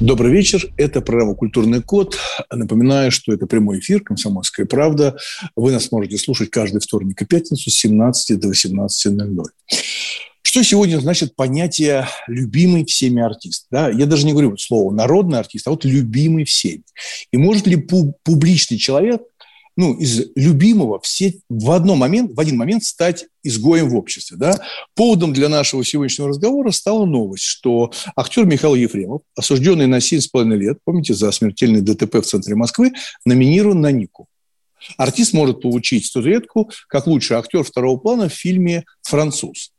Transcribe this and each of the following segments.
Добрый вечер. Это программа «Культурный код». Напоминаю, что это прямой эфир «Комсомольская правда». Вы нас можете слушать каждый вторник и пятницу с 17 до 18.00. Что сегодня значит понятие «любимый всеми артист»? Да? Я даже не говорю слово «народный артист», а вот «любимый всеми». И может ли пу- публичный человек ну, из любимого все в, одном момент, в один момент стать изгоем в обществе. Да? Поводом для нашего сегодняшнего разговора стала новость, что актер Михаил Ефремов, осужденный на 7,5 лет, помните, за смертельный ДТП в центре Москвы, номинирован на Нику. Артист может получить статуэтку как лучший актер второго плана в фильме «Француз».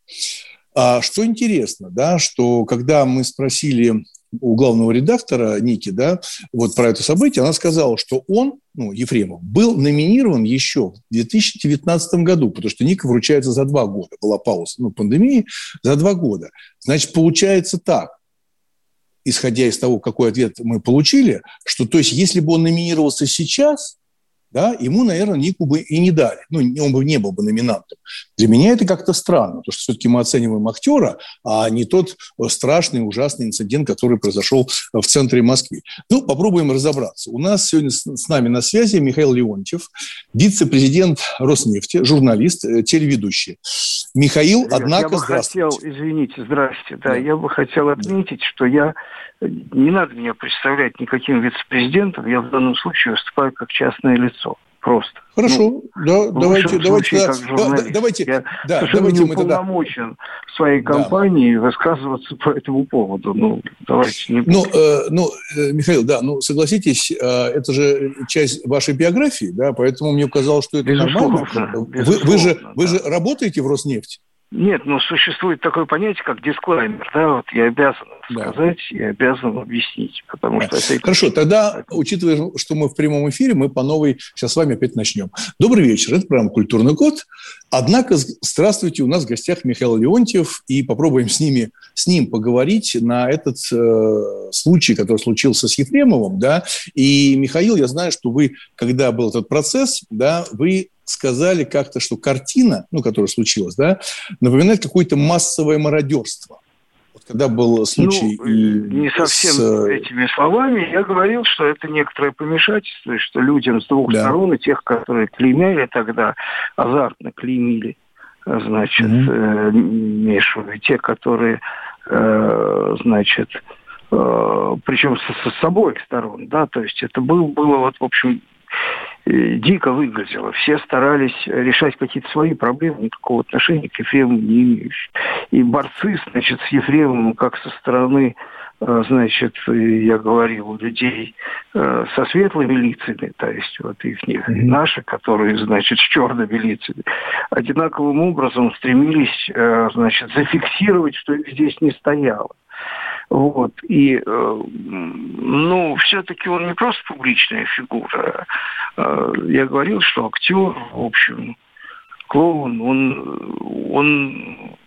А что интересно, да, что когда мы спросили у главного редактора Ники, да, вот про это событие, она сказала, что он, ну, Ефремов, был номинирован еще в 2019 году, потому что Ника вручается за два года. Была пауза, ну, пандемии, за два года. Значит, получается так, исходя из того, какой ответ мы получили, что, то есть, если бы он номинировался сейчас, да, ему, наверное, Нику бы и не дали. Ну, он бы не был бы номинантом. Для меня это как-то странно, потому что все-таки мы оцениваем актера, а не тот страшный, ужасный инцидент, который произошел в центре Москвы. Ну, попробуем разобраться. У нас сегодня с, нами на связи Михаил Леонтьев, вице-президент Роснефти, журналист, э, телеведущий. Михаил, Ребят, однако, я бы хотел, извините, здрасте, да, я бы хотел отметить, что я не надо меня представлять никаким вице-президентом, я в данном случае выступаю как частное лицо. Просто. Хорошо, Ну, да, давайте, давайте, случае, да, да, давайте, Я да, давайте мы тогда в своей Да. компании высказываться по этому поводу. Ну, давайте не Ну, э, ну, э, Михаил, да, ну, согласитесь, э, это же часть вашей биографии, да, поэтому мне казалось, что это Безусловно, нормально. Вы, вы же, безусловно, вы да. же работаете в Роснефти? Нет, но существует такое понятие, как дисклаймер. Да, вот я обязан Да. сказать, я обязан объяснить, потому что это... Хорошо, тогда, учитывая, что мы в прямом эфире, мы по новой сейчас с вами опять начнем. Добрый вечер, это программа «Культурный код». Однако, здравствуйте, у нас в гостях Михаил Леонтьев, и попробуем с, ними, с ним поговорить на этот э, случай, который случился с Ефремовым. Да? И, Михаил, я знаю, что вы, когда был этот процесс, да, вы сказали как-то, что картина, ну, которая случилась, да, напоминает какое-то массовое мародерство. Вот когда был случай Ну, и не совсем с, э, этими словами. Я говорил, что это некоторое помешательство, и что людям с двух Да. сторон, и тех, которые клеймяли тогда, азартно клеймили, э, значит, Мгм. э, Мишу, и те, которые, э, значит, э, причем с, с- с обоих сторон, да, то есть это был, было вот, в общем, э, дико выглядело. Все старались решать какие-то свои проблемы, никакого отношения к Ефремову не имеющие. И борцы, значит, с Ефремовым, как со стороны, э, значит, э, я говорил, людей э, со светлыми лицами, то есть вот их Мгм. наши, которые, значит, с черными лицами, одинаковым образом стремились, э, значит, зафиксировать, что их здесь не стояло. Вот. И, э, ну, все-таки он не просто публичная фигура. Э, Я говорил, что актер, в общем, клоун, он, он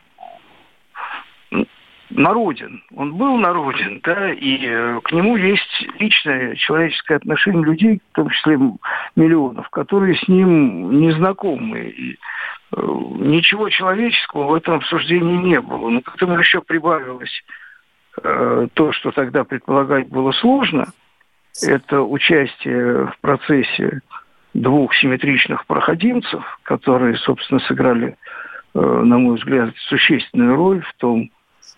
народен. Он был народен, да, и э, к нему есть личное человеческое отношение людей, в том числе миллионов, которые с ним не знакомы. И, э, ничего человеческого в этом обсуждении не было. Но к этому еще прибавилось то, что тогда предполагать было сложно, это участие в процессе двух симметричных проходимцев, которые, собственно, сыграли, э, на мой взгляд, существенную роль в том э,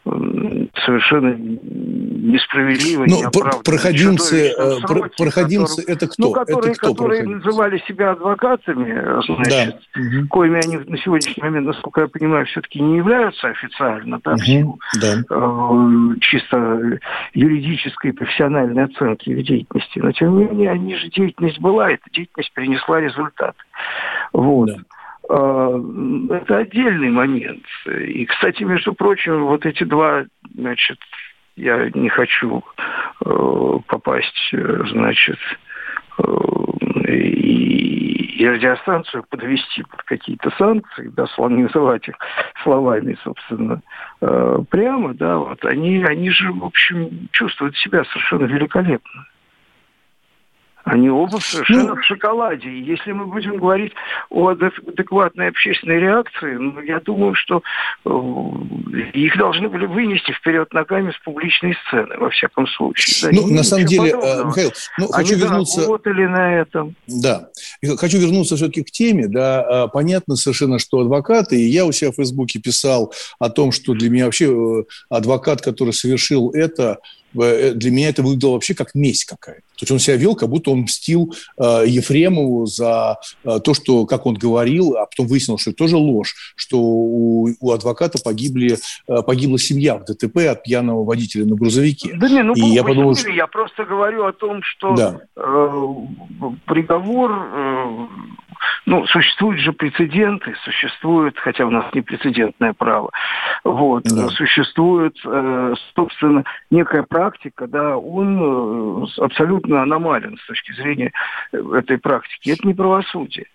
совершенно несправедливо, Ну, проходимцы, чудовищном э, проходимцы который- это кто? ну, которые, это кто которые проходимцы? называли себя адвокатами, значит, Да. Мгм. коими они на сегодняшний момент, насколько я понимаю, все-таки не являются официально, да, Мгм. Да. э, чисто юридической и профессиональной оценки их деятельности. Но, тем не менее, они же деятельность была, эта деятельность принесла результат. Вот. Да. Э, Это отдельный момент. И, кстати, между прочим, вот эти два, значит, я не хочу попасть, значит, и, и радиостанцию подвести под какие-то санкции, да, называть их словами, собственно, прямо, да, вот они, они же, в общем, чувствуют себя совершенно великолепно. Они оба совершенно ну, в шоколаде. И если мы будем говорить о адекватной общественной реакции, ну, я думаю, что э, их должны были вынести вперед ногами с публичной сцены, во всяком случае. Да, ну, на самом деле, э, подобного. Михаил, ну, хочу Они вернуться... работали на этом. Да. Хочу вернуться все-таки к теме. Да, а, понятно совершенно, что адвокаты, и я у себя в Фейсбуке писал о том, что для меня вообще э, адвокат, который совершил это, для меня это выглядело вообще как месть какая-то. То есть он себя вел, как будто он мстил э, Ефремову за э, то, что, как он говорил, а потом выяснилось, что это тоже ложь, что у, у адвоката погибли, э, погибла семья в ДТП от пьяного водителя на грузовике. Да не, ну, и я подумал, что... я просто говорю о том, что да. э, приговор э, ну, существуют же прецеденты, существует, хотя у нас не прецедентное право, вот, да. существует, э, собственно, некая практика, да, он э, абсолютно аномален с точки зрения э, этой практики. Это не правосудие.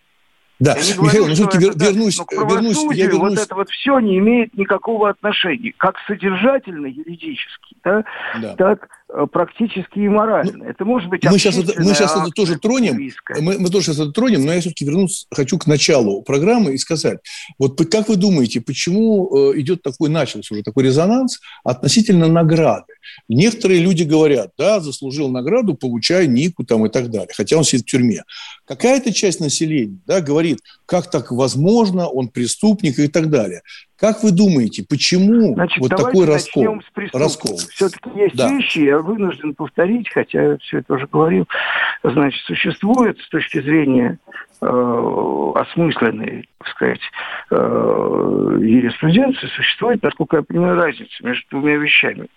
Да, я не Михаил, ну все-таки вер, вернусь, но к вернусь, я вернусь. Вот это вот все не имеет никакого отношения, как содержательно юридически, да, да. так практически и морально. Ну, это может быть мы сейчас это, мы сейчас это тоже тронем, мы, мы тоже сейчас это тронем, но я все-таки вернусь, хочу к началу программы и сказать, вот как вы думаете, почему э, идет такой, начался уже такой резонанс относительно награды? Некоторые люди говорят, да, заслужил награду, получаю нику там и так далее, хотя он сидит в тюрьме. Какая-то часть населения, да, говорит, как так возможно, он преступник и так далее. Как вы думаете, почему Значит, вот такой раскол? раскол? Все-таки есть да. вещи, я вынужден повторить, хотя я все это уже говорил. Значит, существует с точки зрения э, осмысленной, так сказать, э, юриспруденции, существует, насколько я понимаю, разница между двумя вещами,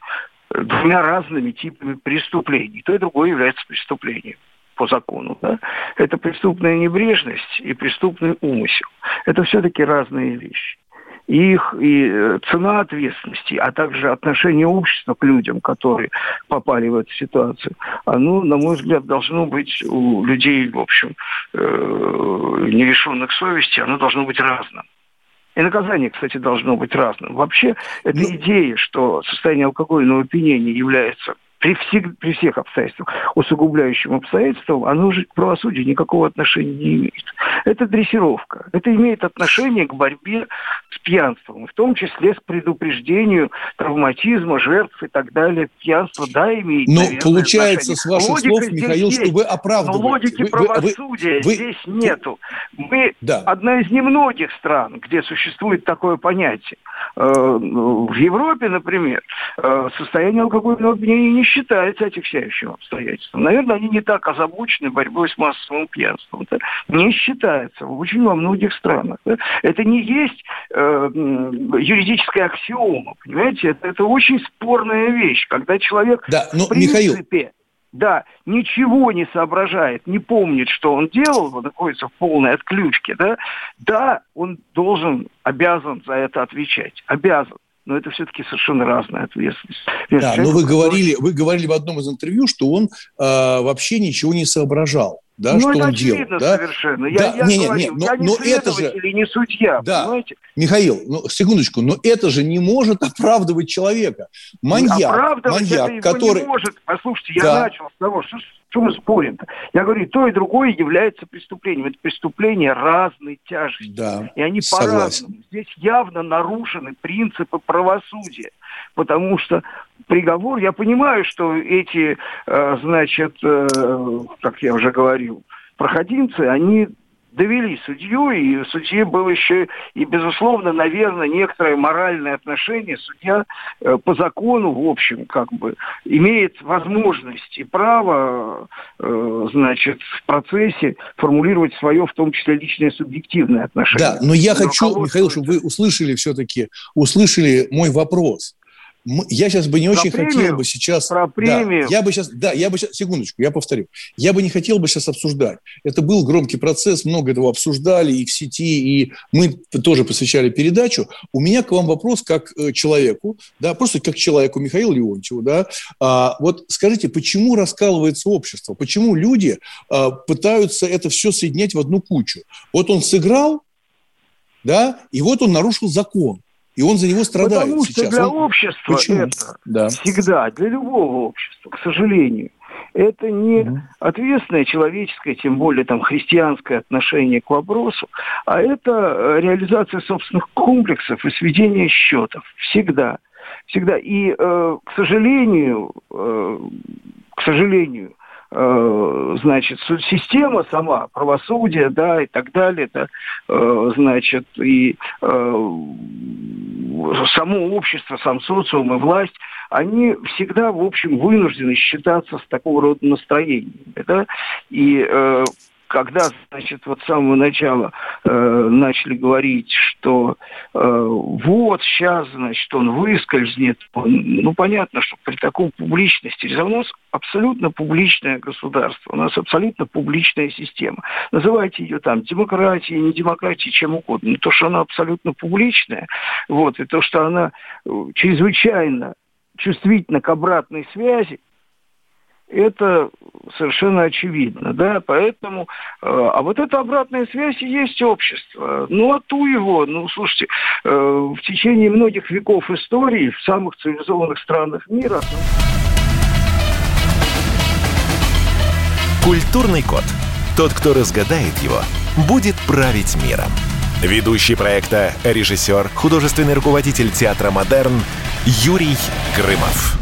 двумя разными типами преступлений. То и другое является преступлением по закону. Да? Это преступная небрежность и преступный умысел. Это все-таки разные вещи их и э, цена ответственности, а также отношение общества к людям, которые попали в эту ситуацию, оно, на мой взгляд, должно быть у людей, в общем, э, не лишенных совести, оно должно быть разным. И наказание, кстати, должно быть разным. Вообще, эта ну... идея, что состояние алкогольного опьянения является при всех, при всех обстоятельствах, усугубляющим обстоятельствам, оно уже к правосудию никакого отношения не имеет. Это дрессировка. Это имеет отношение к борьбе с пьянством, в том числе с предупреждению травматизма, жертв и так далее. Пьянство, да, имеет Но получается, отношение. с ваших Логика слов, Михаил, есть, что вы оправдываете. Но логики вы, правосудия вы, вы, здесь вы, нету. Мы да. одна из немногих стран, где существует такое понятие. Э, в Европе, например, э, состояние алкогольного опьянения не считается отягчающим обстоятельством. Наверное, они не так озабочены борьбой с массовым пьянством. Да? Не считается очень во многих странах. Да? Это не есть э, юридическая аксиома, понимаете? Это, это очень спорная вещь, когда человек да, но, в принципе... Михаил да, ничего не соображает, не помнит, что он делал, находится в полной отключке, да, да, он должен, обязан за это отвечать, обязан но это все-таки совершенно разная ответственность. Да, но вы говорили, вы говорили в одном из интервью, что он э, вообще ничего не соображал. Да, ну, что это он очевидно делал, да? совершенно. Я, да, я не, не, не, но, я не но это же... не судья, да. понимаете? Михаил, ну, секундочку, но это же не может оправдывать человека. Маньяк, маньяк, который... не может. Послушайте, я да. начал с того, что что мы спорим-то? Я говорю, то и другое является преступлением. Это преступления разной тяжести. Да, и они по-разному. Здесь явно нарушены принципы правосудия. Потому что приговор, я понимаю, что эти, э, значит, э, как я уже говорил, проходимцы, они довели судью, и у судьи было еще и, безусловно, наверное, некоторое моральное отношение. Судья э, по закону, в общем, как бы имеет возможность и право, э, значит, в процессе формулировать свое, в том числе, личное субъективное отношение. Да, но я хочу, Михаил, чтобы вы услышали все-таки, услышали мой вопрос. Я сейчас бы не про очень премию? хотел бы сейчас... Про премию? Да, я бы сейчас... Да, я бы сейчас... Секундочку, я повторю. Я бы не хотел бы сейчас обсуждать. Это был громкий процесс, много этого обсуждали и в сети, и мы тоже посвящали передачу. У меня к вам вопрос как э, человеку, да, просто как человеку Михаилу Леонтьеву, да. А, вот скажите, почему раскалывается общество? Почему люди а, пытаются это все соединять в одну кучу? Вот он сыграл, да, и вот он нарушил закон. И он за него страдает Потому что сейчас. для он... общества Почему? это да. всегда, для любого общества, к сожалению, это не ответственное человеческое, тем более там христианское отношение к вопросу, а это э, реализация собственных комплексов и сведение счетов. Всегда. Всегда. И, э, к сожалению, э, к сожалению, значит, система сама, правосудие, да, и так далее, да, э, значит, и э, само общество, сам социум и власть, они всегда, в общем, вынуждены считаться с такого рода настроениями, да, и когда, значит, вот с самого начала э, начали говорить, что э, вот сейчас, значит, он выскользнет, он, ну, понятно, что при такой публичности, у нас абсолютно публичное государство, у нас абсолютно публичная система. Называйте ее там демократией, не демократией, чем угодно. Но то, что она абсолютно публичная, вот, и то, что она э, чрезвычайно чувствительна к обратной связи, это совершенно очевидно, да, поэтому, э, а вот эта обратная связь и есть общество. Ну, а ту его, ну, слушайте, э, в течение многих веков истории в самых цивилизованных странах мира... Культурный код. Тот, кто разгадает его, будет править миром. Ведущий проекта, режиссер, художественный руководитель театра «Модерн» Юрий Грымов.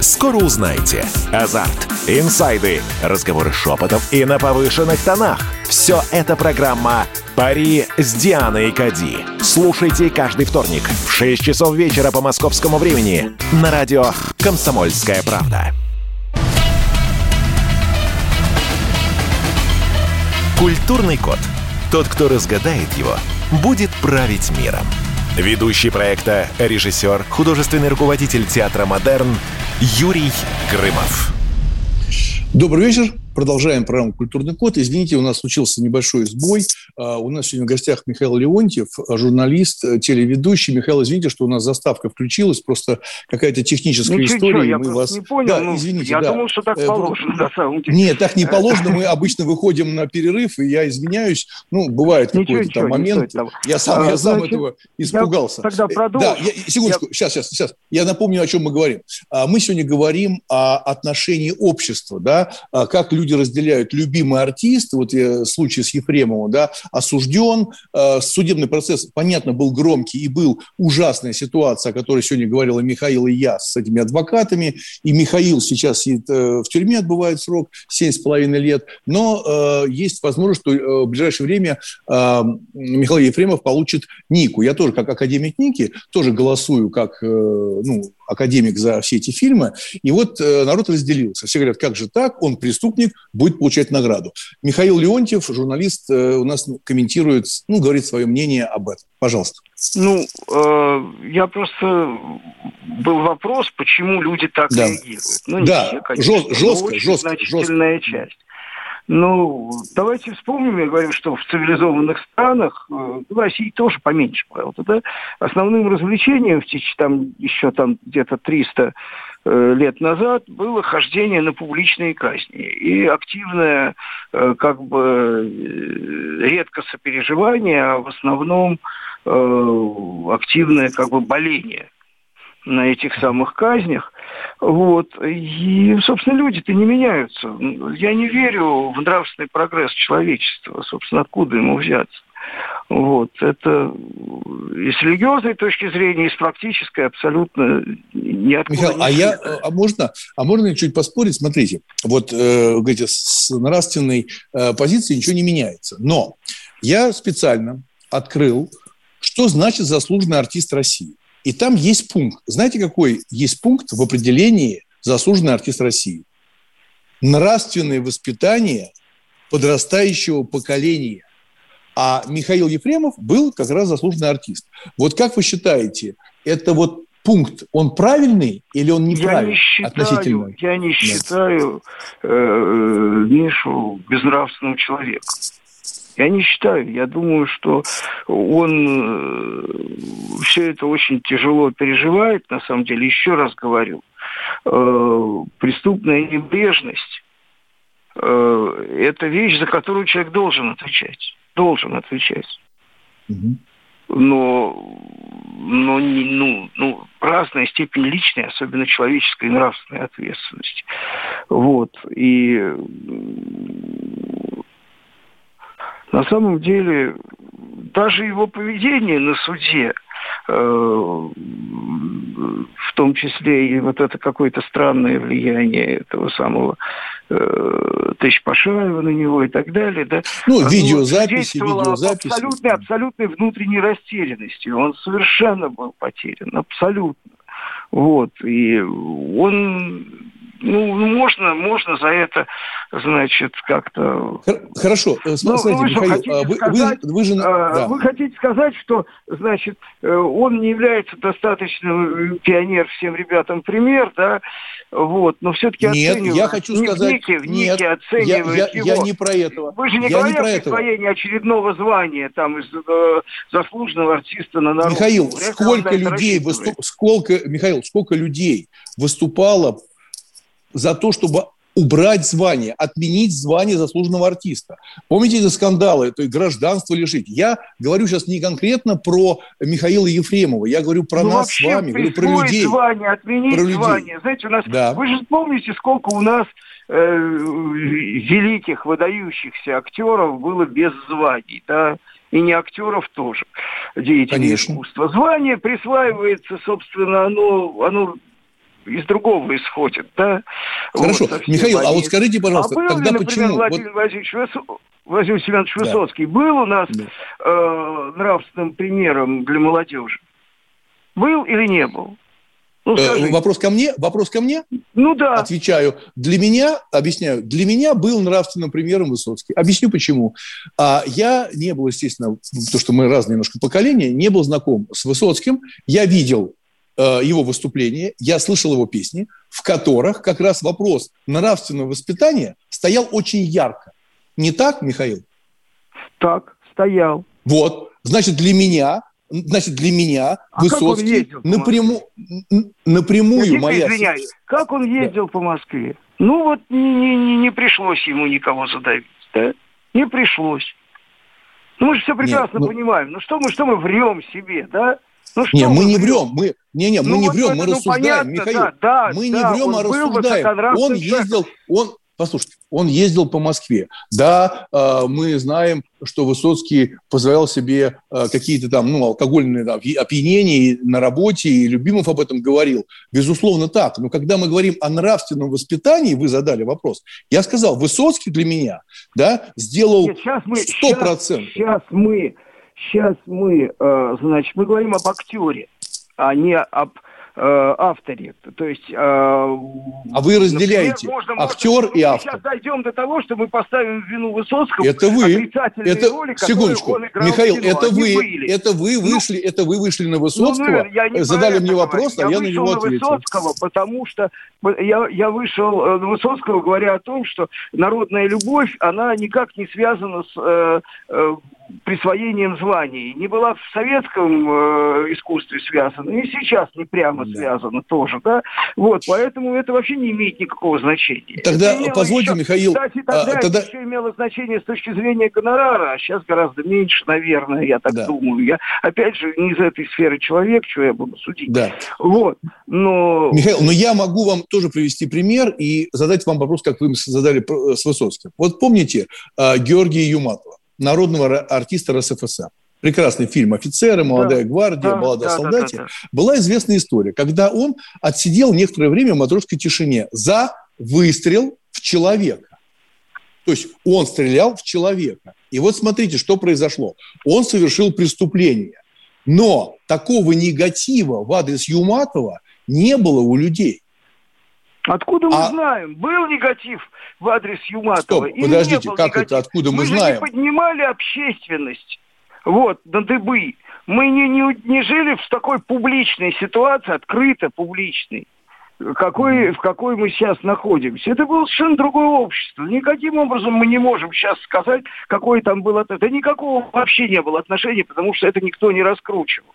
Скоро узнаете. Азарт, инсайды, разговоры шепотов и на повышенных тонах. Все это программа «Пари с Дианой Кади». Слушайте каждый вторник в 6 часов вечера по московскому времени на радио «Комсомольская правда». Культурный код. Тот, кто разгадает его, будет править миром. Ведущий проекта, режиссер, художественный руководитель театра «Модерн» Юрий Грымов. Добрый вечер. Продолжаем программу «Культурный код». Извините, у нас случился небольшой сбой. А, у нас сегодня в гостях Михаил Леонтьев, журналист, телеведущий. Михаил, извините, что у нас заставка включилась, просто какая-то техническая Ничего, история. Я мы вас... не понял. Да, ну, извините. Я да. думал, что так э, положено, на самом деле. Нет, так не положено. Мы обычно выходим на перерыв, и я извиняюсь. Ну, бывает какой-то там момент. Я сам, я сам этого испугался. тогда продолжу. Да, секундочку, сейчас, сейчас, сейчас. Я напомню, о чем мы говорим. А, мы сегодня говорим о отношении общества, да, а, как люди люди разделяют любимый артист, вот я, случай с Ефремовым, да, осужден, э, судебный процесс, понятно, был громкий и был ужасная ситуация, о которой сегодня говорила Михаил и я с этими адвокатами, и Михаил сейчас сидит э, в тюрьме, отбывает срок 7,5 лет, но э, есть возможность, что э, в ближайшее время э, Михаил Ефремов получит Нику. Я тоже, как академик Ники, тоже голосую как, э, ну, академик за все эти фильмы. И вот э, народ разделился. Все говорят, как же так, он преступник, будет получать награду. Михаил Леонтьев, журналист, э, у нас комментирует, ну, говорит свое мнение об этом. Пожалуйста. Ну, э, я просто... Был вопрос, почему люди так да. реагируют. Ну, не да, все, конечно, жестко, жестко, жестко. Значительная жестко. часть. Ну, давайте вспомним, я говорю, что в цивилизованных странах, э, в России тоже поменьше, правда, да, основным развлечением в там еще там где-то 300 э, лет назад было хождение на публичные казни и активное э, как бы редко сопереживание, а в основном активное как бы боление на этих самых казнях. Вот. И, собственно, люди-то не меняются. Я не верю в нравственный прогресс человечества. Собственно, откуда ему взяться? Вот. Это и с религиозной точки зрения, и с практической абсолютно неоткуда Михаил, не а я, а можно, а можно чуть поспорить? Смотрите, вот, э, говорите, с нравственной э, позиции ничего не меняется. Но я специально открыл, что значит заслуженный артист России. И там есть пункт. Знаете, какой есть пункт в определении заслуженный артист России? Нравственное воспитание подрастающего поколения. А Михаил Ефремов был как раз заслуженный артист. Вот как вы считаете, это вот пункт, он правильный или он неправильный? Я не считаю, относительно? Я не считаю э, Мишу безнравственным человеком. Я не считаю. Я думаю, что он э, все это очень тяжело переживает, на самом деле. Еще раз говорю, э, преступная небрежность э, – это вещь, за которую человек должен отвечать. Должен отвечать. Угу. Но, но не, ну, ну, разная степень личной, особенно человеческой нравственной ответственности. Вот. И на самом деле даже его поведение на суде, э, в том числе и вот это какое-то странное влияние этого самого э, Тысяч Пашаева на него и так далее, да, ну, видеозаписи, видеозаписи. Абсолютной, абсолютной внутренней растерянности. Он совершенно был потерян, абсолютно. Вот. И он ну, ну, можно, можно за это, значит, как-то... Хорошо, э, ну, смотрите, ну, вы, Михаил, вы, сказать, вы, вы, же... да. вы хотите сказать, что, значит, э, он не является достаточным э, пионер всем ребятам пример, да, вот, но все-таки Нет, я хочу сказать... Нике нет, оценивает я, я, его. я не про это. Вы же не я говорите о присвоении очередного звания там из э, заслуженного артиста на народ. Михаил, сколько людей, выступ... сколько, Михаил, сколько людей выступало за то, чтобы убрать звание, отменить звание заслуженного артиста. Помните эти скандалы, то есть гражданство лишить? Я говорю сейчас не конкретно про Михаила Ефремова, я говорю про ну, нас с вами, говорю про людей. звание, отменить про звание. Знаете, у нас, да. вы же помните, сколько у нас э, великих, выдающихся актеров было без званий, да? и не актеров тоже, деятелей Конечно. искусства. Звание присваивается, собственно, оно, оно из другого исходит, да? Хорошо, вот, Михаил, они... а вот скажите, пожалуйста, а был тогда ли, например, почему? Владимир вот... Владимирович, Василий Семенович Высоцкий да. был у нас да. э, нравственным примером для молодежи? Был или не был? Ну, э, вопрос ко мне? Вопрос ко мне? Ну да. Отвечаю. Для меня, объясняю, для меня был нравственным примером Высоцкий. Объясню почему. А, я не был, естественно, то, что мы разные немножко поколения, не был знаком с Высоцким. Я видел его выступления, я слышал его песни, в которых как раз вопрос нравственного воспитания стоял очень ярко. Не так, Михаил? Так, стоял. Вот, значит, для меня, значит, для меня а Высоцкий напрямую, напрямую моя... Извиняюсь, как он ездил да. по Москве? Ну вот не, не, не пришлось ему никого задавить, да? Не пришлось. Ну мы же все прекрасно Нет, ну... понимаем. Ну что мы, что мы врем себе, да? Ну, что не, мы не врем, мы, не, не, мы ну, не вот врем, это, мы ну, рассуждаем, понятно, Михаил. Да, да, мы да, не врем, а рассуждаем. Он ездил, он, послушайте, он ездил по Москве. Да, э, мы знаем, что Высоцкий позволял себе э, какие-то там, ну, алкогольные да, опьянения на работе, и Любимов об этом говорил. Безусловно, так. Но когда мы говорим о нравственном воспитании, вы задали вопрос, я сказал, Высоцкий для меня, да, сделал Нет, сейчас мы, 100%. Сейчас, сейчас мы Сейчас мы, э, значит, мы говорим об актере, а не об э, авторе. То есть... Э, а вы разделяете например, можно, актер можно, и автор. Сейчас дойдем до того, что мы поставим вину Высоцкого. Это вы. Это, роли, секундочку. Михаил, это вы. Были. Это вы ну, вышли, ну, это вы вышли на Высоцкого, ну, не задали мне вопрос, а я, я на него ответил. на Высоцкого, потому что я, я вышел э, на Высоцкого, говоря о том, что народная любовь, она никак не связана с э, э, присвоением званий. Не была в советском э, искусстве связана, и сейчас не прямо да. связана тоже, да. Вот, поэтому это вообще не имеет никакого значения. Тогда позвольте, еще, Михаил... Кстати, тогда а, тогда... еще имело значение с точки зрения гонорара, а сейчас гораздо меньше, наверное, я так да. думаю. Я, опять же, не из этой сферы человек, что я буду судить. Да. Вот, но... Михаил, но я могу вам тоже привести пример и задать вам вопрос, как вы задали с Высоцким. Вот помните э, Георгия Юматова? Народного артиста РСФСР. Прекрасный фильм «Офицеры», «Молодая да, гвардия», да, «Молодая да, солдате». Да, да, да. Была известная история, когда он отсидел некоторое время в матросской тишине за выстрел в человека. То есть он стрелял в человека. И вот смотрите, что произошло. Он совершил преступление. Но такого негатива в адрес Юматова не было у людей. Откуда мы а... знаем, был негатив в адрес Юматова? Стоп, подождите, как негатив? это, откуда мы, мы знаем? Мы не поднимали общественность вот, на дыбы. Мы не, не, не жили в такой публичной ситуации, открыто публичной какой, в какой мы сейчас находимся. Это было совершенно другое общество. Никаким образом мы не можем сейчас сказать, какое там было... Это никакого вообще не было отношения, потому что это никто не раскручивал.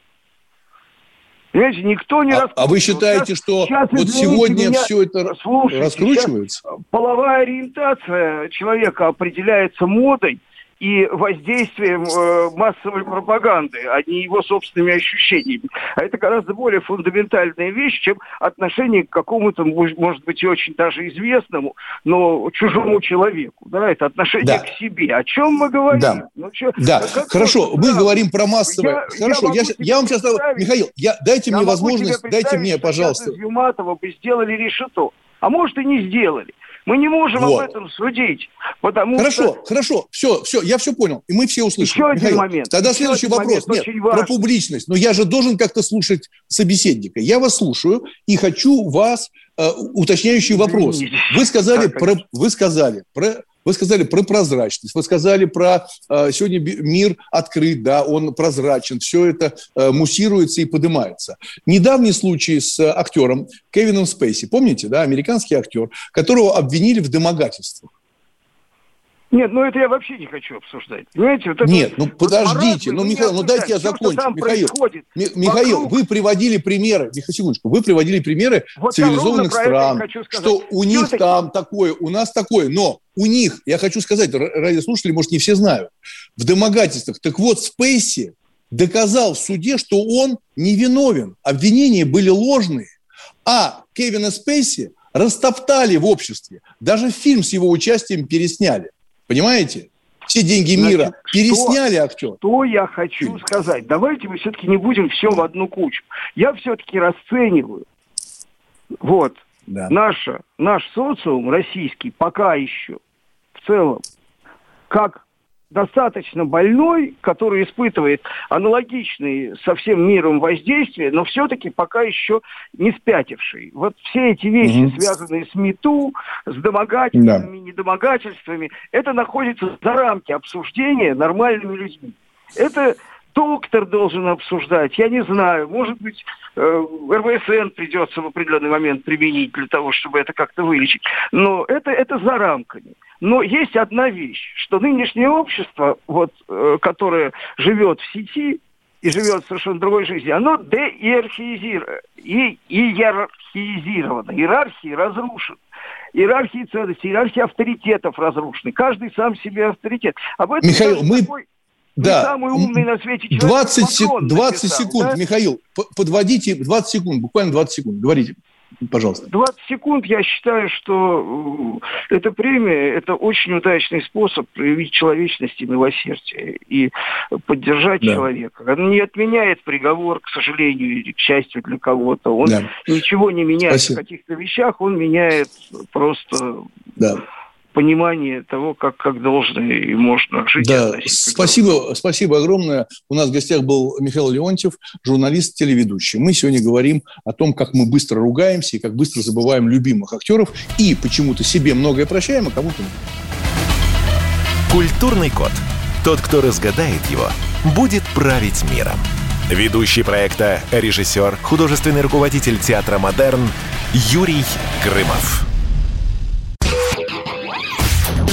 Понимаете, никто не а. А вы считаете, сейчас, что сейчас, вот сегодня меня, все это слушайте, раскручивается? Половая ориентация человека определяется модой, и воздействием э, массовой пропаганды, а не его собственными ощущениями. А это гораздо более фундаментальная вещь, чем отношение к какому-то, может быть, и очень даже известному, но чужому человеку. Да, это отношение да. к себе. О чем мы говорим? Да, ну, что, да. хорошо, мы да. говорим про массовое. Я, хорошо, я, я, я вам сейчас... Михаил, я, дайте я мне возможность, дайте мне, пожалуйста. Из Юматова бы сделали решето. А может и не сделали. Мы не можем вот. об этом судить, потому хорошо, что... Хорошо, хорошо, все, все, я все понял, и мы все услышали. Еще Михаил, один момент. Тогда Еще следующий вопрос. Момент, Нет, про публичность. Но я же должен как-то слушать собеседника. Я вас слушаю и хочу вас э, уточняющий вопрос. Вы сказали, про, вы сказали про вы сказали про прозрачность, вы сказали про э, сегодня мир открыт, да, он прозрачен, все это э, муссируется и поднимается. Недавний случай с актером Кевином Спейси, помните, да, американский актер, которого обвинили в домогательствах. Нет, ну это я вообще не хочу обсуждать. Понимаете, вот это Нет, ну подождите, ну, Михаил, ну дайте я закончу. Михаил, Михаил, вокруг... вы приводили примеры, Михаил, секундочку, вы приводили примеры вот цивилизованных стран, что у них Все-таки... там такое, у нас такое, но у них, я хочу сказать, ради слушателей, может, не все знают, в домогательствах. Так вот, Спейси доказал в суде, что он невиновен. Обвинения были ложные. А Кевина Спейси растоптали в обществе. Даже фильм с его участием пересняли. Понимаете? Все деньги мира Значит, пересняли что, актер. Что я хочу сказать? Давайте мы все-таки не будем все в одну кучу. Я все-таки расцениваю вот да. наша, наш социум российский пока еще в целом как достаточно больной, который испытывает аналогичные со всем миром воздействия, но все-таки пока еще не спятивший. Вот все эти вещи, угу. связанные с МИТУ, с домогательствами, да. недомогательствами, это находится за рамки обсуждения нормальными людьми. Это доктор должен обсуждать, я не знаю, может быть, э, РВСН придется в определенный момент применить для того, чтобы это как-то вылечить, но это, это за рамками. Но есть одна вещь, что нынешнее общество, вот, э, которое живет в сети и живет совершенно другой жизнью, оно деиерархизировано, и иерархизировано, иерархии разрушены. Иерархии ценностей, иерархии авторитетов разрушены. Каждый сам себе авторитет. Об этом Михаил, мы... Такой да. самый умный на свете человек. 20, сек... 20 написал, секунд, да? Михаил, подводите 20 секунд, буквально 20 секунд, говорите. Пожалуйста. 20 секунд, я считаю, что э, эта премия – это очень удачный способ проявить человечность и милосердие и поддержать да. человека. Он не отменяет приговор, к сожалению, или к счастью для кого-то. Он да. ничего не меняет Спасибо. в каких-то вещах, он меняет просто да понимание того, как, как должно и можно жить. Да, спасибо, спасибо огромное. У нас в гостях был Михаил Леонтьев, журналист, телеведущий. Мы сегодня говорим о том, как мы быстро ругаемся и как быстро забываем любимых актеров и почему-то себе многое прощаем, а кому-то нет. Культурный код. Тот, кто разгадает его, будет править миром. Ведущий проекта, режиссер, художественный руководитель театра «Модерн» Юрий Грымов.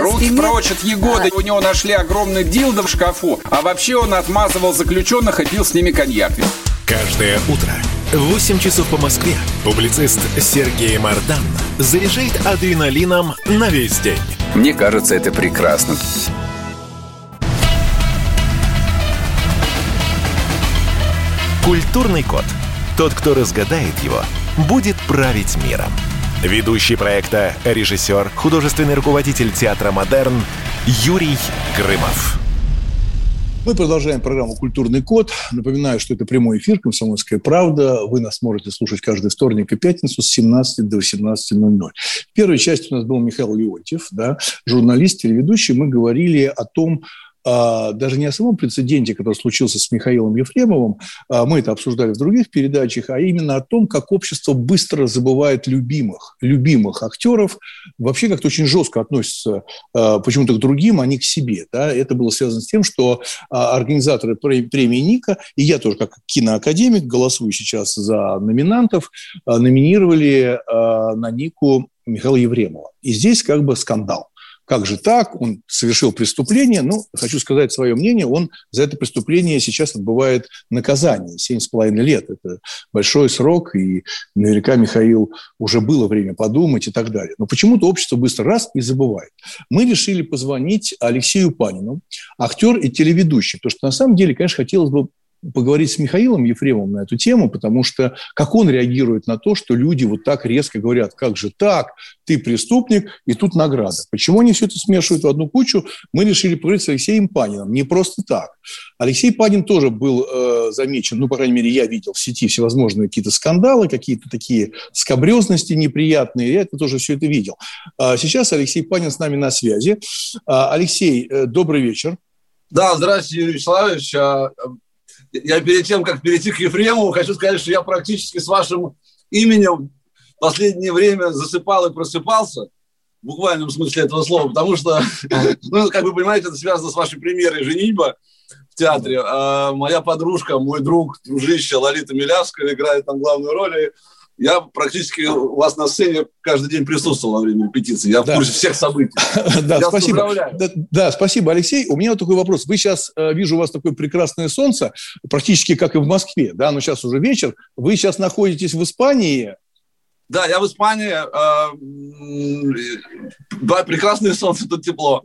Руки прочь от Егоды. У него нашли огромный дилдо в шкафу. А вообще он отмазывал заключенных и пил с ними коньяк. Каждое утро в 8 часов по Москве публицист Сергей Мардан заряжает адреналином на весь день. Мне кажется, это прекрасно. Культурный код. Тот, кто разгадает его, будет править миром. Ведущий проекта, режиссер, художественный руководитель театра «Модерн» Юрий Грымов. Мы продолжаем программу «Культурный код». Напоминаю, что это прямой эфир «Комсомольская правда». Вы нас можете слушать каждый вторник и пятницу с 17 до 18.00. В первой части у нас был Михаил Леонтьев, да, журналист, телеведущий. Мы говорили о том, даже не о самом прецеденте, который случился с Михаилом Ефремовым, а, мы это обсуждали в других передачах, а именно о том, как общество быстро забывает любимых, любимых актеров, вообще как-то очень жестко относится а, почему-то к другим, а не к себе. Да? Это было связано с тем, что организаторы премии Ника, и я тоже как киноакадемик, голосую сейчас за номинантов, номинировали на Нику Михаила Евремова. И здесь как бы скандал. Как же так? Он совершил преступление. Ну, хочу сказать свое мнение. Он за это преступление сейчас отбывает наказание. Семь с половиной лет. Это большой срок. И наверняка Михаил уже было время подумать и так далее. Но почему-то общество быстро раз и забывает. Мы решили позвонить Алексею Панину, актер и телеведущий. Потому что на самом деле, конечно, хотелось бы поговорить с Михаилом Ефремовым на эту тему, потому что как он реагирует на то, что люди вот так резко говорят, как же так, ты преступник, и тут награда. Почему они все это смешивают в одну кучу, мы решили поговорить с Алексеем Паниным. Не просто так. Алексей Панин тоже был э, замечен, ну, по крайней мере, я видел в сети всевозможные какие-то скандалы, какие-то такие скобрезности неприятные, я это тоже все это видел. А сейчас Алексей Панин с нами на связи. А, Алексей, э, добрый вечер. Да, здравствуйте, Юрий Вячеславович. Я перед тем, как перейти к Ефремову, хочу сказать, что я практически с вашим именем в последнее время засыпал и просыпался, в буквальном смысле этого слова, потому что, ну, как вы понимаете, это связано с вашей премьерой «Женитьба» в театре. А моя подружка, мой друг, дружище Лолита Милявская играет там главную роль, я практически у вас на сцене каждый день присутствовал во время репетиции. Я в курсе всех событий. Да, спасибо. Да, спасибо, Алексей. У меня вот такой вопрос. Вы сейчас, э, вижу, у вас такое прекрасное солнце, практически как и в Москве, да, но сейчас уже вечер. Вы сейчас находитесь в Испании, да, я в Испании. Э, да, прекрасное солнце, тут тепло.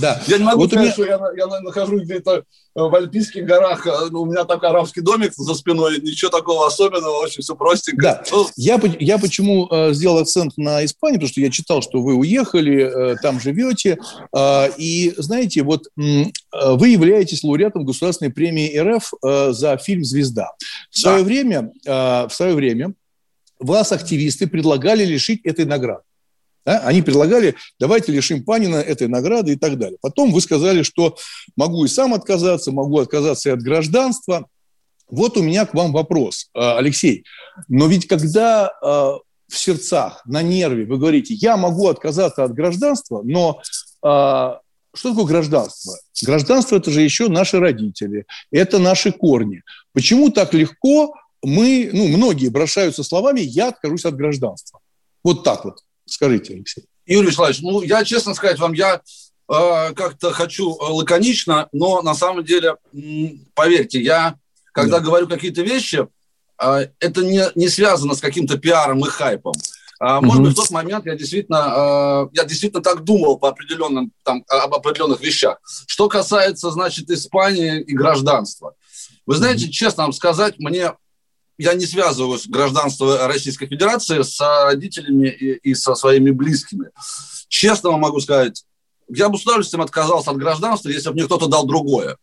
Да. Я не могу вот сказать, меня... что я, я нахожусь где-то в Альпийских горах. Э, ну, у меня такой арабский домик за спиной. Ничего такого особенного, очень все простенько. Да. Ну, я, я почему э, сделал акцент на Испании, потому что я читал, что вы уехали, э, там живете. И, знаете, вот вы являетесь лауреатом Государственной премии РФ за фильм «Звезда». В свое да. время, в свое время вас активисты предлагали лишить этой награды. Да? Они предлагали, давайте лишим Панина этой награды и так далее. Потом вы сказали, что могу и сам отказаться, могу отказаться и от гражданства. Вот у меня к вам вопрос, а, Алексей. Но ведь когда а, в сердцах, на нерве вы говорите, я могу отказаться от гражданства, но а, что такое гражданство? Гражданство – это же еще наши родители, это наши корни. Почему так легко мы, ну, многие бросаются словами «я откажусь от гражданства»? Вот так вот. Скажите, Алексей. Юрий Вячеславович, ну, я, честно сказать вам, я э, как-то хочу э, лаконично, но на самом деле, поверьте, я, когда да. говорю какие-то вещи, э, это не, не связано с каким-то пиаром и хайпом. А, может быть, в тот момент я действительно, я действительно так думал по определенным, там, об определенных вещах. Что касается, значит, Испании и гражданства. Вы знаете, честно вам сказать, мне я не связываю гражданство Российской Федерации с родителями и, и со своими близкими. Честно вам могу сказать, я бы с удовольствием отказался от гражданства, если бы мне кто-то дал другое.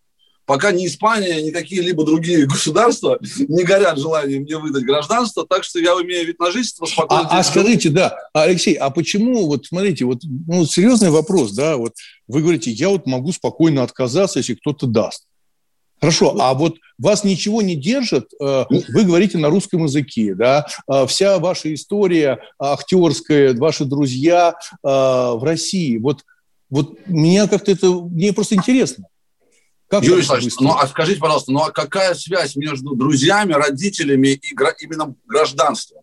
Пока ни Испания, ни какие-либо другие государства не горят желанием мне выдать гражданство, так что я имею вид на жительство спокойно. А, а скажите, да, Алексей, а почему, вот смотрите, вот ну, серьезный вопрос, да, вот вы говорите, я вот могу спокойно отказаться, если кто-то даст. Хорошо, а вот вас ничего не держит, э, вы говорите на русском языке, да, э, вся ваша история актерская, ваши друзья э, в России, вот, вот меня как-то это, мне просто интересно. Как Юрий Александрович, ну а скажите, пожалуйста, ну а какая связь между друзьями, родителями и именно гражданством?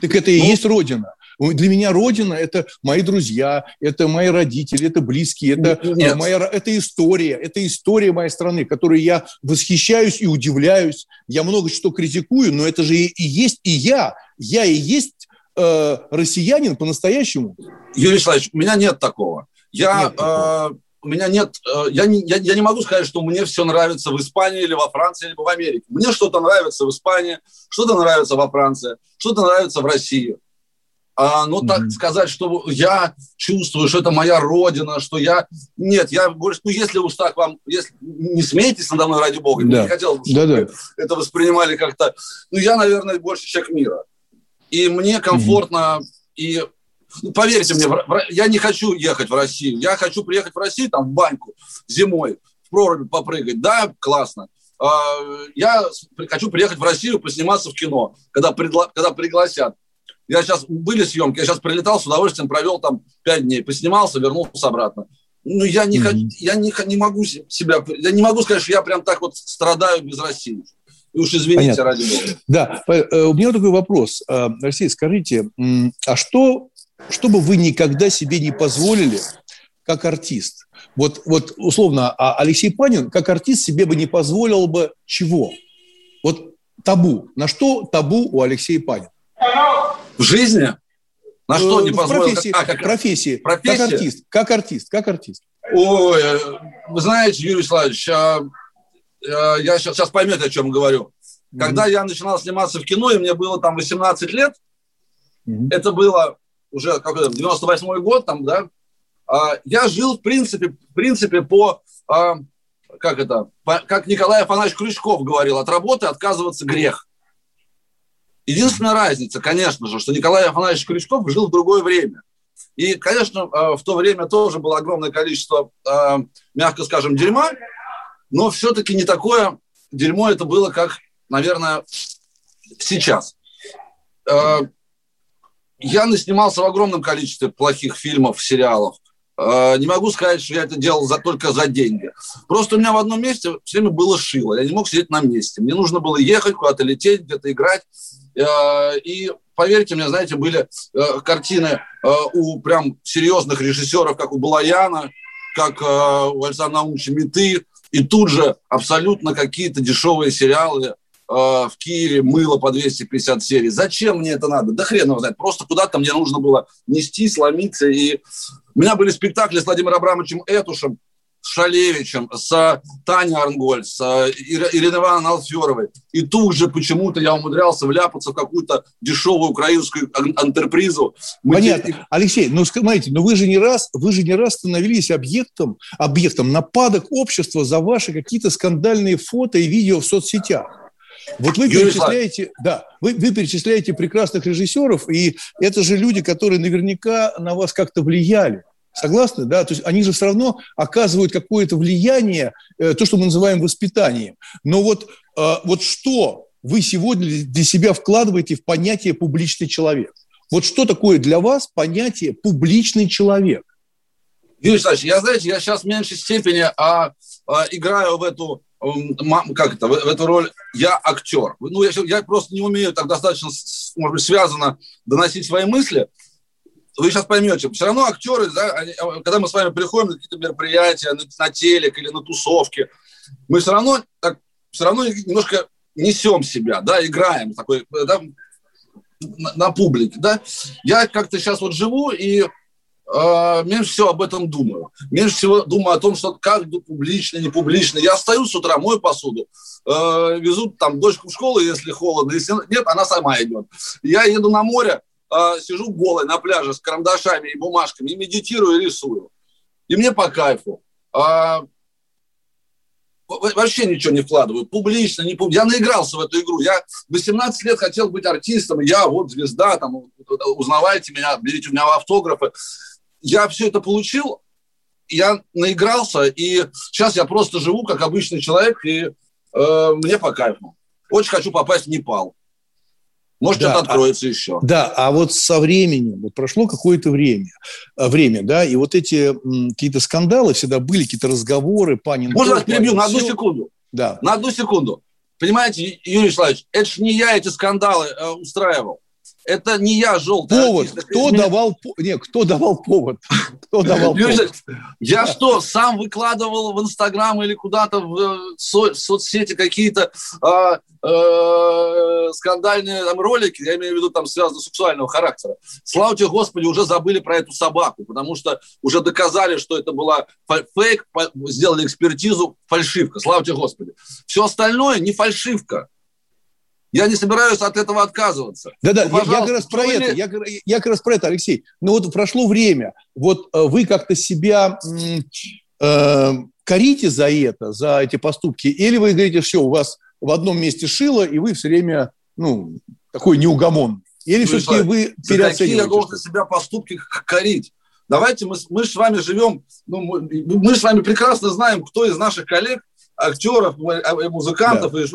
Так это и ну, есть Родина. Для меня родина – это мои друзья, это мои родители, это близкие, это, Нет. моя, это история, это история моей страны, которой я восхищаюсь и удивляюсь. Я много что критикую, но это же и, и есть и я. Я и есть э, россиянин по-настоящему. Юрий Вячеславович, у меня нет такого. Я, нет такого. Э, у меня нет, э, я не, я, я не могу сказать, что мне все нравится в Испании или во Франции, или в Америке. Мне что-то нравится в Испании, что-то нравится во Франции, что-то нравится в России. А, но mm-hmm. так сказать, что я чувствую, что это моя родина, что я... Нет, я больше... Ну, если уж так вам... Если... Не смейтесь надо мной, ради бога. Да. Не хотел, чтобы да, да. это воспринимали как-то... Ну, я, наверное, больше человек мира. И мне комфортно... Mm-hmm. И ну, поверьте мне, я не хочу ехать в Россию. Я хочу приехать в Россию, там, в баньку зимой, в проруби попрыгать. Да, классно. А, я хочу приехать в Россию, посниматься в кино, когда, предла- когда пригласят. Я сейчас, были съемки, я сейчас прилетал с удовольствием, провел там пять дней, поснимался, вернулся обратно. Ну, я не, mm-hmm. я не, не могу себя, я не могу сказать, что я прям так вот страдаю без России. И уж извините, Понятно. ради бога. Да, э, у меня такой вопрос. Э, Алексей, скажите, а что что бы вы никогда себе не позволили как артист? Вот, вот условно, а Алексей Панин как артист себе бы не позволил бы чего? Вот табу. На что табу у Алексея Панина? В жизни? На что не позволил? Профессии, а, как, профессии. профессия? Как артист. Как артист. Как артист. Ой, вы знаете, Юрий Владимирович, а, а, я сейчас, сейчас поймете, о чем говорю. Когда mm-hmm. я начинал сниматься в кино, и мне было там 18 лет, mm-hmm. это было уже как это, 98 год, там, да, а, я жил, в принципе, в принципе по, а, как это, по, как Николай Афанасьевич Крючков говорил, от работы отказываться грех. Единственная разница, конечно же, что Николай Афанасьевич Крючков жил в другое время. И, конечно, а, в то время тоже было огромное количество, мягко скажем, дерьма, но все-таки не такое дерьмо это было, как, наверное, сейчас я наснимался в огромном количестве плохих фильмов, сериалов. Э, не могу сказать, что я это делал за, только за деньги. Просто у меня в одном месте все время было шило. Я не мог сидеть на месте. Мне нужно было ехать, куда-то лететь, где-то играть. Э, и поверьте мне, знаете, были э, картины у прям серьезных режиссеров, как у Балаяна, как у Александра Наумовича Меты, и тут же абсолютно какие-то дешевые сериалы в Киеве мыло по 250 серий. Зачем мне это надо? Да хрен его знает. Просто куда-то мне нужно было нести, сломиться. И у меня были спектакли с Владимиром Абрамовичем Этушем, с Шалевичем, с Таней Арнгольд, с Ириной Ивановной Алферовой. И тут же почему-то я умудрялся вляпаться в какую-то дешевую украинскую антерпризу. Мы Понятно. Те... Алексей, ну смотрите, но вы же не раз, вы же не раз становились объектом, объектом нападок общества за ваши какие-то скандальные фото и видео в соцсетях. Вот вы перечисляете, да, вы, вы перечисляете прекрасных режиссеров, и это же люди, которые наверняка на вас как-то влияли. Согласны, да? То есть они же все равно оказывают какое-то влияние, э, то, что мы называем воспитанием. Но вот, э, вот что вы сегодня для себя вкладываете в понятие публичный человек? Вот что такое для вас понятие публичный человек? Юрий Александрович, я, знаете, я сейчас в меньшей степени а, а, играю в эту как это, в, в эту роль я актер. Ну, я, я просто не умею так достаточно, может быть, связано доносить свои мысли. Вы сейчас поймете, все равно актеры, да, они, а, когда мы с вами приходим на какие-то мероприятия, на, на телек или на тусовки, мы все равно, так, все равно немножко несем себя, да, играем такой, да, на, на публике, да. Я как-то сейчас вот живу и э, меньше всего об этом думаю. Меньше всего думаю о том, что как публично, не публично. Я стою с утра, мою посуду, э, везу там дочку в школу, если холодно, если нет, она сама идет. Я еду на море, э, сижу голой на пляже с карандашами и бумажками, и медитирую, и рисую. И мне по кайфу. А, вообще ничего не вкладываю, публично, не публично. Я наигрался в эту игру. Я 18 лет хотел быть артистом, я вот звезда, там, узнавайте меня, берите у меня автографы я все это получил, я наигрался, и сейчас я просто живу как обычный человек, и э, мне по кайфу. Очень хочу попасть в Непал. Может, да, это откроется а, еще. Да, а вот со временем, вот прошло какое-то время, э, время, да, и вот эти какие-то скандалы всегда были, какие-то разговоры, Панин... Можно вас перебью на одну секунду? Да. На одну секунду. Понимаете, Юрий Вячеславович, это же не я эти скандалы э, устраивал. Это не я желтый Повод. Артист, кто давал, не, кто давал повод? Кто давал Я что, сам выкладывал в Инстаграм или куда-то в э, соцсети какие-то а, э, скандальные там, ролики, я имею в виду там связанные сексуального характера. Слава тебе, Господи, уже забыли про эту собаку, потому что уже доказали, что это была фейк, сделали экспертизу, фальшивка. Слава тебе, Господи. Все остальное не фальшивка. Я не собираюсь от этого отказываться. Да-да, ну, я, я как раз про это, я, я как раз про это, Алексей. Ну вот прошло время, вот э, вы как-то себя э, корите за это, за эти поступки, или вы говорите, все, у вас в одном месте шило, и вы все время, ну, такой неугомонный. Или ну, все-таки вы переоцениваете? Какие я должен себя поступки корить? Давайте мы, мы с вами живем, ну, мы, мы с вами прекрасно знаем, кто из наших коллег, актеров, э, музыкантов, да. и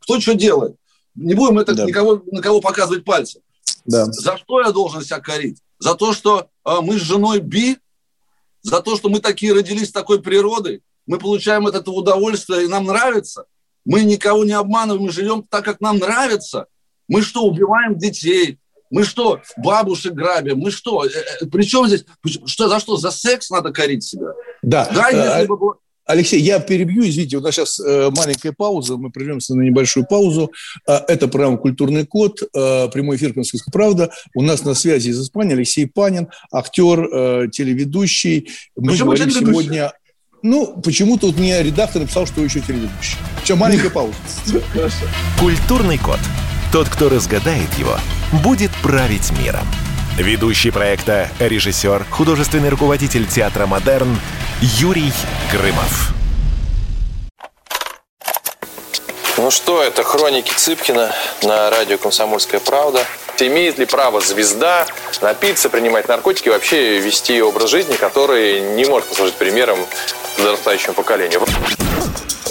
кто что делает. Не будем это да. никого, на кого показывать пальцем. Да. За что я должен себя корить? За то, что э, мы с женой Би, за то, что мы такие родились такой природой, мы получаем от этого удовольствие, и нам нравится. Мы никого не обманываем, мы живем так, как нам нравится. Мы что, убиваем детей? Мы что, бабушек грабим? Мы что? Э, э, Причем здесь? Что, за что? За секс надо корить себя? Да. Да, если бы Алексей, я перебью, извините, у нас сейчас э, маленькая пауза, мы прервемся на небольшую паузу. Э, это программа «Культурный код», э, прямой эфир «Комсомольская правда». У нас на связи из Испании Алексей Панин, актер, телеведущий. Мы Почему говорим сегодня... Ну, почему тут мне редактор написал, что еще телеведущий. Все, маленькая пауза. «Культурный код». Тот, кто разгадает его, будет править миром. Ведущий проекта, режиссер, художественный руководитель театра «Модерн» Юрий Грымов. Ну что, это хроники Цыпкина на радио «Комсомольская правда». Имеет ли право звезда напиться, принимать наркотики, вообще вести образ жизни, который не может послужить примером подрастающему поколению?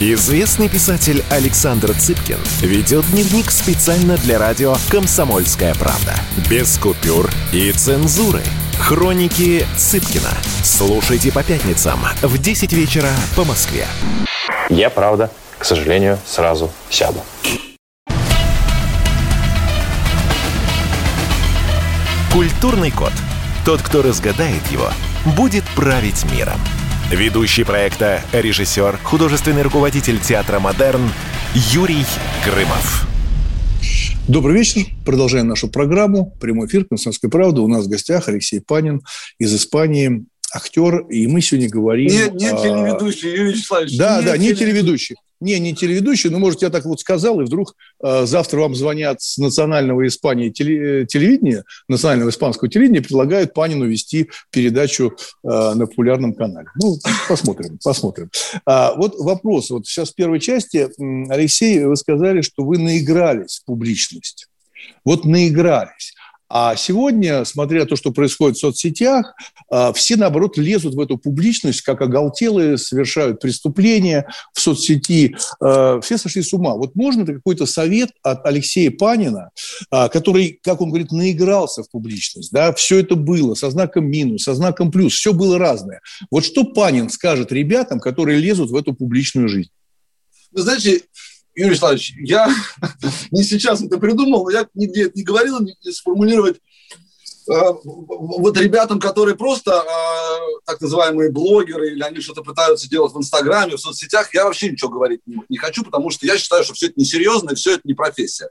Известный писатель Александр Цыпкин ведет дневник специально для радио «Комсомольская правда». Без купюр и цензуры. Хроники Цыпкина. Слушайте по пятницам в 10 вечера по Москве. Я, правда, к сожалению, сразу сяду. Культурный код. Тот, кто разгадает его, будет править миром. Ведущий проекта, режиссер, художественный руководитель театра «Модерн» Юрий Грымов. Добрый вечер. Продолжаем нашу программу. Прямой эфир «Комсомольской правды». У нас в гостях Алексей Панин из Испании, актер. И мы сегодня говорим... Не, не телеведущий, Юрий Вячеславович. Да, не да, не телеведущий. Не, не телеведущий, но, может, я так вот сказал, и вдруг э, завтра вам звонят с национального Испании теле, телевидения, национального испанского телевидения, предлагают Панину вести передачу э, на популярном канале. Ну, посмотрим, посмотрим. А, вот вопрос. Вот сейчас в первой части, Алексей, вы сказали, что вы наигрались в публичность. Вот наигрались. А сегодня, смотря то, что происходит в соцсетях, а, все, наоборот, лезут в эту публичность, как оголтелые, совершают преступления в соцсети. А, все сошли с ума. Вот можно какой-то совет от Алексея Панина, а, который, как он говорит, наигрался в публичность. Да? Все это было со знаком минус, со знаком плюс, все было разное. Вот что Панин скажет ребятам, которые лезут в эту публичную жизнь? Вы знаете, Юрий Вячеславович, я не сейчас это придумал, но я нигде это не говорил, не, сформулировать э, вот ребятам, которые просто э, так называемые блогеры, или они что-то пытаются делать в Инстаграме, в соцсетях, я вообще ничего говорить не, не хочу, потому что я считаю, что все это несерьезно, и все это не профессия.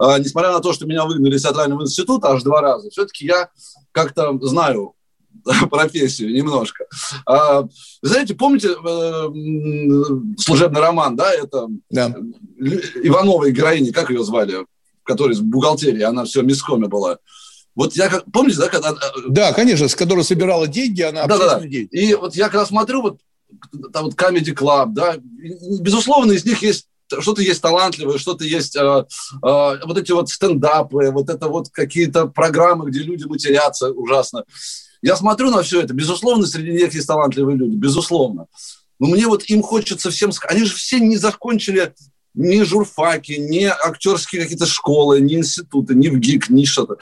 Э, несмотря на то, что меня выгнали из театрального института аж два раза, все-таки я как-то знаю профессию немножко. А, знаете, помните э, служебный роман, да, это да. Ивановой героини, как ее звали, которая из бухгалтерии, она все мискоме была. Вот я как, помните, да, когда... Э, да, конечно, с которой собирала деньги, она да, да, да. И вот я когда смотрю, вот там вот Comedy Club, да, безусловно, из них есть что-то есть талантливое, что-то есть э, э, вот эти вот стендапы, вот это вот какие-то программы, где люди матерятся ужасно. Я смотрю на все это, безусловно, среди них есть талантливые люди, безусловно. Но мне вот им хочется всем они же все не закончили ни журфаки, ни актерские какие-то школы, ни институты, ни в ГИК, ни что-то.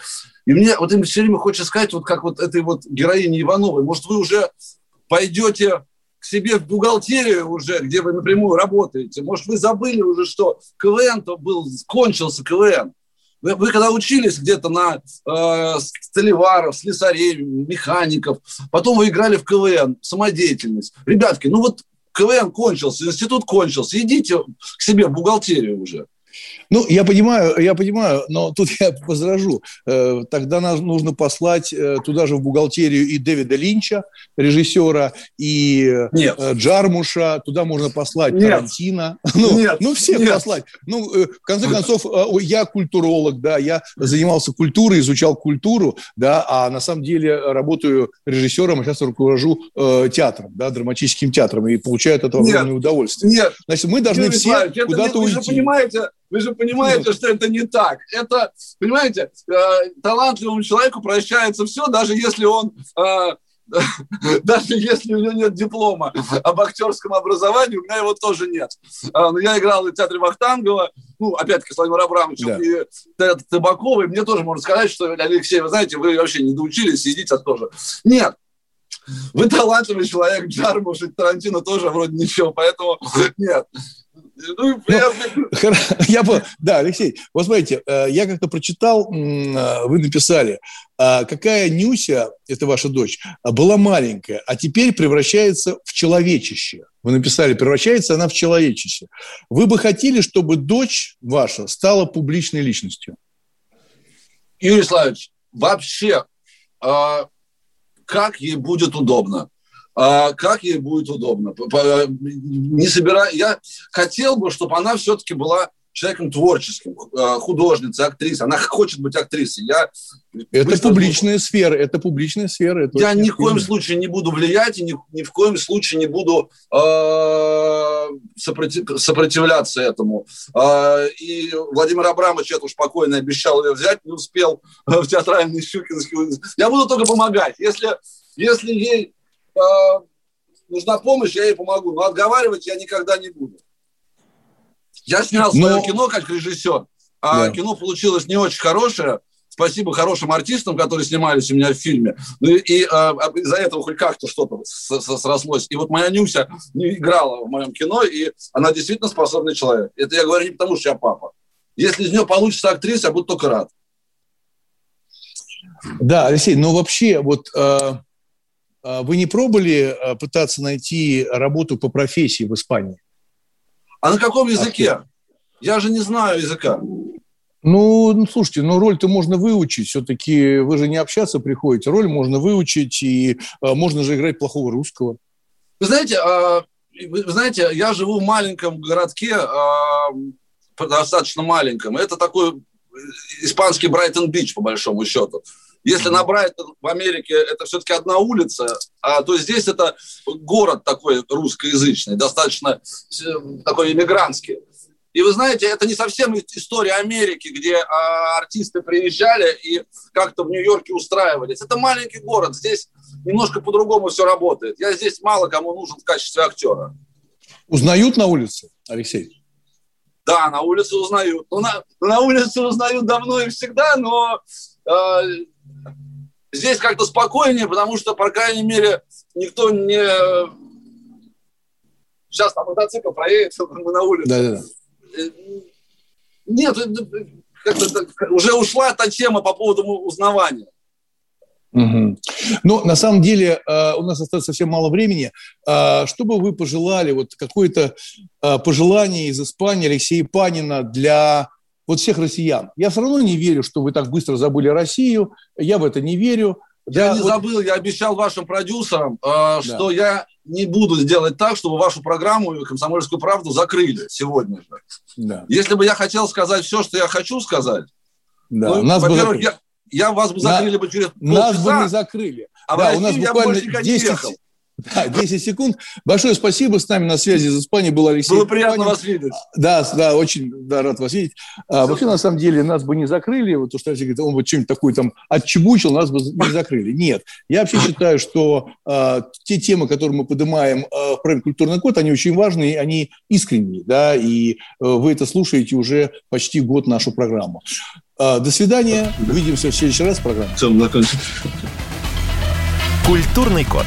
И мне вот им все время хочется сказать, вот как вот этой вот героине Ивановой, может, вы уже пойдете к себе в бухгалтерию уже, где вы напрямую работаете. Может, вы забыли уже, что КВН-то был, кончился КВН. Вы, вы когда учились где-то на э, столеваров, слесарей, механиков, потом вы играли в КВН, самодеятельность. Ребятки, ну вот КВН кончился, институт кончился, идите к себе в бухгалтерию уже. Ну, я понимаю, я понимаю, но тут я возражу. Э, тогда нам нужно послать э, туда же в бухгалтерию и Дэвида Линча, режиссера, и э, Нет. Джармуша. Туда можно послать Нет. Тарантино. Ну, Нет. ну всех Нет. послать. Ну, в конце концов, я культуролог, да, я занимался культурой, изучал культуру, да, а на самом деле работаю режиссером, а сейчас руковожу э, театром, да, драматическим театром, и получаю от этого огромное удовольствие. Нет. Значит, мы должны Юрий все куда-то уйти. Вы же понимаете, вы же понимаете, что это не так. Это, понимаете, э, талантливому человеку прощается все, даже если он э, даже если у него нет диплома об актерском образовании, у меня его тоже нет. А, но я играл в театре Вахтангова, ну, опять-таки, с Владимиром Абрамовичем да. и Табаковой. Мне тоже можно сказать, что, Алексей, вы знаете, вы вообще не доучились, сидите тоже. Нет, вы талантливый человек, Джармуш и Тарантино тоже вроде ничего, поэтому нет. Ну, ну я бы, да, Алексей, вот смотрите, э, я как-то прочитал, э, вы написали, а какая Нюся, это ваша дочь, была маленькая, а теперь превращается в человечище. Вы написали, превращается она в человечище. Вы бы хотели, чтобы дочь ваша стала публичной личностью? Юрий Славович, вообще, а, как ей будет удобно? А, как ей будет удобно. Не собираю. Я хотел бы, чтобы она все-таки была человеком творческим, а, художницей, актрисой. Она хочет быть актрисой. Я это публичная думаю. сфера, это публичная сфера. Это я ни в коем случае не буду влиять и ни, ни в коем случае не буду э, сопротив, сопротивляться этому. Э, и Владимир Абрамович это уж спокойно обещал ее взять, не успел в театральный Щукинский. Я буду только помогать. Если, если ей э, нужна помощь, я ей помогу. Но отговаривать я никогда не буду. Я снял свое Но... кино как режиссер, а да. кино получилось не очень хорошее. Спасибо хорошим артистам, которые снимались у меня в фильме. Ну и, и а, из-за этого хоть как-то что-то срослось. И вот моя Нюся играла в моем кино, и она действительно способный человек. Это я говорю не потому, что я папа. Если из нее получится актриса, я буду только рад. Да, Алексей, но вообще вот э, вы не пробовали а, пытаться найти работу по профессии в Испании? А на каком языке? Я же не знаю языка. Ну, ну, слушайте, ну роль-то можно выучить. Все-таки вы же не общаться приходите. Роль можно выучить, и э, можно же играть плохого русского. Вы знаете, э, вы знаете, я живу в маленьком городке, э, достаточно маленьком. Это такой испанский Брайтон-Бич, по большому счету. Если на Брайтон в Америке это все-таки одна улица, а, то здесь это город такой русскоязычный, достаточно э, такой иммигрантский. И вы знаете, это не совсем история Америки, где а, артисты приезжали и как-то в Нью-Йорке устраивались. Это маленький город, здесь немножко по-другому все работает. Я здесь мало кому нужен в качестве актера. Узнают на улице, Алексей? Да, на улице узнают. Ну, на, на улице узнают давно и всегда, но э, Здесь как-то спокойнее, потому что, по крайней мере, никто не... Сейчас там мотоцикл проедет, мы на улице. Да, да, да. Нет, уже ушла та тема по поводу узнавания. Угу. Но на самом деле э, у нас остается совсем мало времени. Э, что бы вы пожелали, вот какое-то э, пожелание из Испании Алексея Панина для вот всех россиян. Я все равно не верю, что вы так быстро забыли Россию. Я в это не верю. Я да, не вот... забыл, я обещал вашим продюсерам, э, да. что я не буду сделать так, чтобы вашу программу «Комсомольскую правду» закрыли сегодня же. Да. Если бы я хотел сказать все, что я хочу сказать, да. ну, нас во-первых, бы я, я вас бы закрыли На... бы через полчаса. Нас бы не закрыли. А да, в Россию у нас буквально я бы 10, Да, 10 секунд. Большое спасибо. С нами на связи из Испании был Алексей. Было приятно Панин. вас видеть. Да, да, очень да, рад вас видеть. А, вообще, на самом деле, нас бы не закрыли. Вот то, что Алексей говорит, он вот чем-нибудь такой там отчебучил, нас бы не закрыли. Нет. Я вообще считаю, что а, те темы, которые мы поднимаем а, в проект «Культурный код», они очень важные, они искренние. Да, и а, вы это слушаете уже почти год нашу программу. А, до свидания. Увидимся в следующий раз в программе. Культурный код.